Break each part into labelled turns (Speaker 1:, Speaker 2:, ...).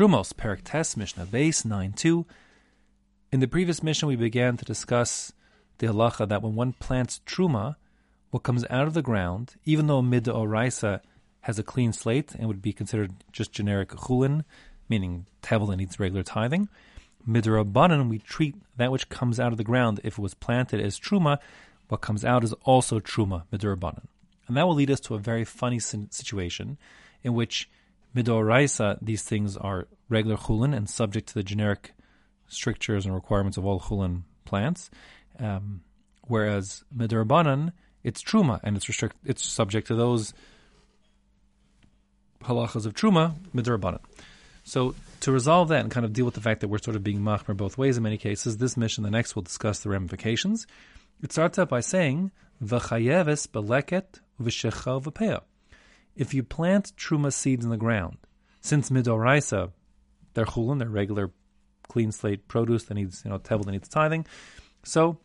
Speaker 1: Trumos, Perak Tes, Mishnah Base 9 2. In the previous mishnah, we began to discuss the halacha that when one plants truma, what comes out of the ground, even though mid oraisa has a clean slate and would be considered just generic chulin, meaning tevel that needs regular tithing, midrabanan we treat that which comes out of the ground if it was planted as truma, what comes out is also truma midrabanan, and that will lead us to a very funny situation in which midoraisa, these things are regular chulin and subject to the generic strictures and requirements of all chulin plants, um, whereas midorabanan, it's truma and it's restrict, it's subject to those halachas of truma midorabanan. So to resolve that and kind of deal with the fact that we're sort of being machmer both ways in many cases, this mishnah, the next, will discuss the ramifications. It starts out by saying, "V'chayeves beleket v'shecha v'peah." If you plant truma seeds in the ground, since midoraisa, they're chulin, they're regular clean slate produce that needs, you know, tevel that needs tithing. So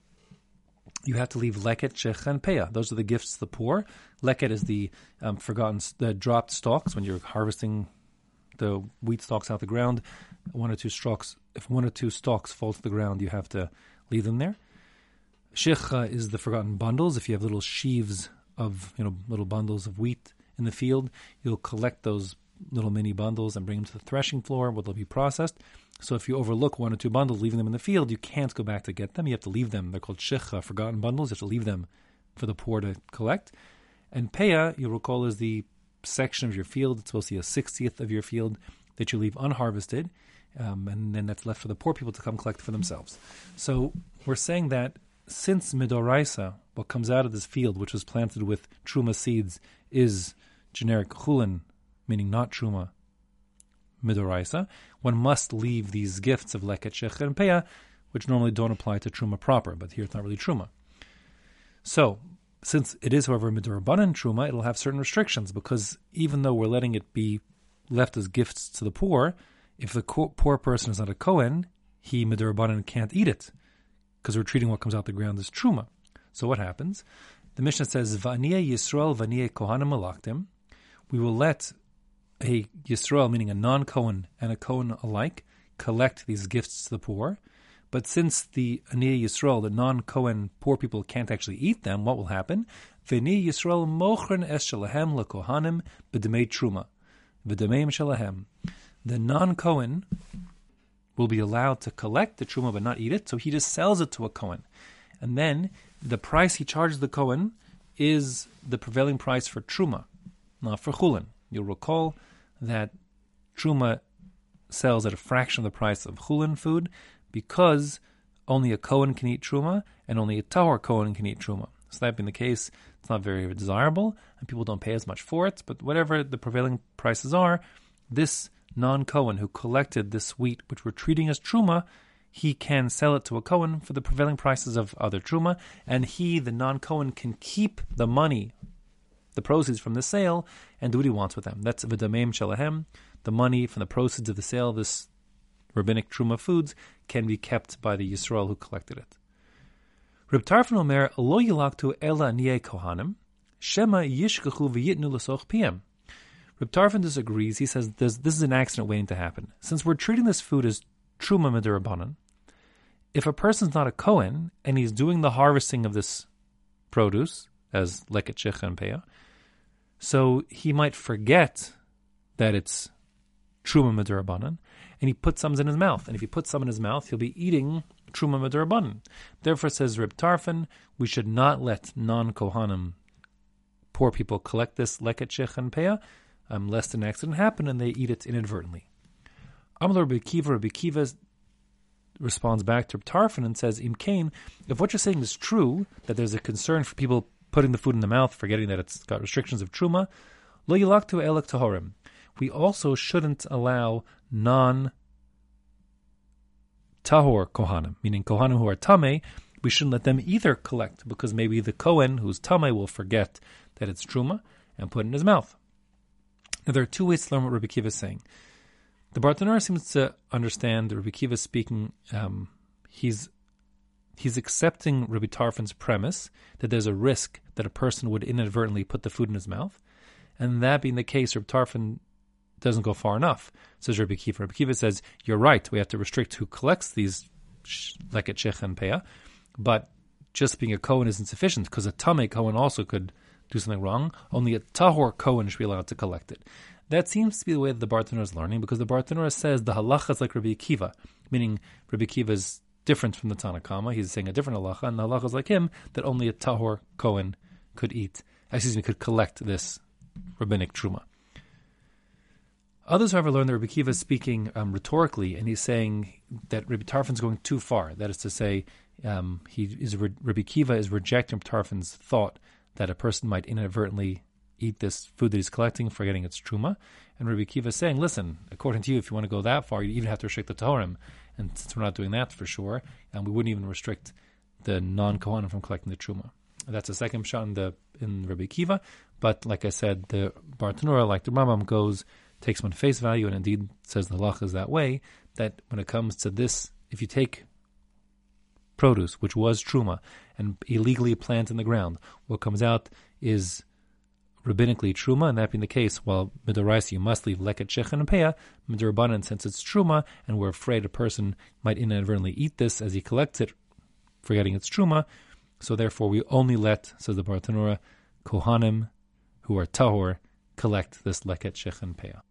Speaker 1: you have to leave leket, shech, and peah. Those are the gifts to the poor. Leket is the um, forgotten, the dropped stalks when you're harvesting the wheat stalks out of the ground. One or two stalks, if one or two stalks fall to the ground, you have to leave them there. Shech is the forgotten bundles. If you have little sheaves of, you know, little bundles of wheat in the field. You'll collect those little mini bundles and bring them to the threshing floor where they'll be processed. So if you overlook one or two bundles, leaving them in the field, you can't go back to get them. You have to leave them. They're called shikha, forgotten bundles. You have to leave them for the poor to collect. And peah, you'll recall, is the section of your field. It's supposed to be a sixtieth of your field that you leave unharvested, um, and then that's left for the poor people to come collect for themselves. So we're saying that since midoraisa, what comes out of this field, which was planted with truma seeds, is generic chulin, meaning not truma, midoraisa, one must leave these gifts of leket, shech, and peah, which normally don't apply to truma proper, but here it's not really truma. So, since it is, however, midorabanan truma, it'll have certain restrictions because even though we're letting it be left as gifts to the poor, if the poor person is not a kohen, he midorabanan can't eat it because we're treating what comes out the ground as truma. So what happens? The Mishnah says, "Vaniya Yisrael, vaniya Kohanim malaktim." We will let a Yisrael, meaning a non-Kohen and a Kohen alike, collect these gifts to the poor. But since the Aniya Yisrael, the non-Kohen poor people, can't actually eat them, what will happen? V'Aniya Yisrael mochern es shalahem lekohanim b'demei truma, v'demeim shalahem. The non-Kohen will be allowed to collect the truma but not eat it, so he just sells it to a Kohen. And then the price he charges the Kohen is the prevailing price for truma, not for chulin. You'll recall that truma sells at a fraction of the price of chulin food because only a Kohen can eat truma and only a Tahor Kohen can eat truma. So that being the case, it's not very desirable and people don't pay as much for it. But whatever the prevailing prices are, this non Kohen who collected this wheat, which we're treating as truma, he can sell it to a Kohen for the prevailing prices of other truma, and he, the non Kohen, can keep the money, the proceeds from the sale, and do what he wants with them. That's v'dameim shalahem. The money from the proceeds of the sale of this rabbinic truma foods can be kept by the Yisrael who collected it. Reb Tarfon Omer lo yilaktu ela niye kohanim shema yishkachu v'yitnu l'soch piem. Reb Tarfon disagrees. He says this, this is an accident waiting to happen. Since we're treating this food as truma midirabanan, if a person's not a Kohen and he's doing the harvesting of this produce, as leket shech and peah, so he might forget that it's truma medurabanan, and he puts some in his mouth. And if he puts some in his mouth, he'll be eating truma medurabanan. Therefore, says Rib Tarfon, we should not let non kohanim, poor people, collect this leket shech and peah, um, lest an accident happen and they eat it inadvertently. Amar Rabbi Kiva, Rabbi Kiva responds back to Tarfon and says, Im Kain, if what you're saying is true, that there's a concern for people putting the food in the mouth, forgetting that it's got restrictions of truma, lo yilaktu elek tahorim. We also shouldn't allow non tahor kohanim, meaning kohanim who are tame, we shouldn't let them either collect because maybe the kohen who's tame will forget that it's truma and put it in his mouth. Now there are two ways to learn what Rabbi Kiva is saying. The Bartanura seems to understand Rabbi Kiva speaking. Um, he's he's accepting Rabbi Tarfon's premise that there's a risk that a person would inadvertently put the food in his mouth, and that being the case, Rabbi Tarfon doesn't go far enough. Says Rabbi Kiva. Rabbi Kiva says you're right. We have to restrict who collects these leket shech and peah, but just being a Kohen isn't sufficient because a Tameh Kohen also could do something wrong. Only a Tahor Kohen should be allowed to collect it. That seems to be the way that the Bartanura is learning because the Bartanura says the halacha is like Rabbi Akiva, meaning Rabbi Akiva is different from the Tanna Kamma. He's saying a different halacha, and the halacha is like him that only a Tahor Kohen could eat, excuse me, could collect this rabbinic truma. Others, however, learn that Rabbi Akiva is speaking um, rhetorically, and he's saying that Rabbi Tarfon is going too far. That is to say, um, he is Rabbi Akiva is rejecting Tarfon's thought that a person might inadvertently eat this food that he's collecting, forgetting its truma. And Rabbi Kiva is saying, listen, according to you, if you want to go that far, you even have to restrict the Torim. And since we're not doing that for sure, and we wouldn't even restrict the non Kohanim from collecting the truma. That's a second shot in the in Rabbi Kiva. But like I said, the Bartanura, like the Rambam, goes takes one face value, and indeed says the halach is that way. That when it comes to this, if you take produce, which was truma, and illegally plant in the ground, what comes out is rabbinically truma, and that being the case, while midoraisa you must leave leket shechan and peah, midorabanan since it's truma, and we're afraid a person might inadvertently eat this as he collects it, forgetting it's truma, so therefore we only let, says the Bartanura, kohanim who are tahor collect this leket shechan peah.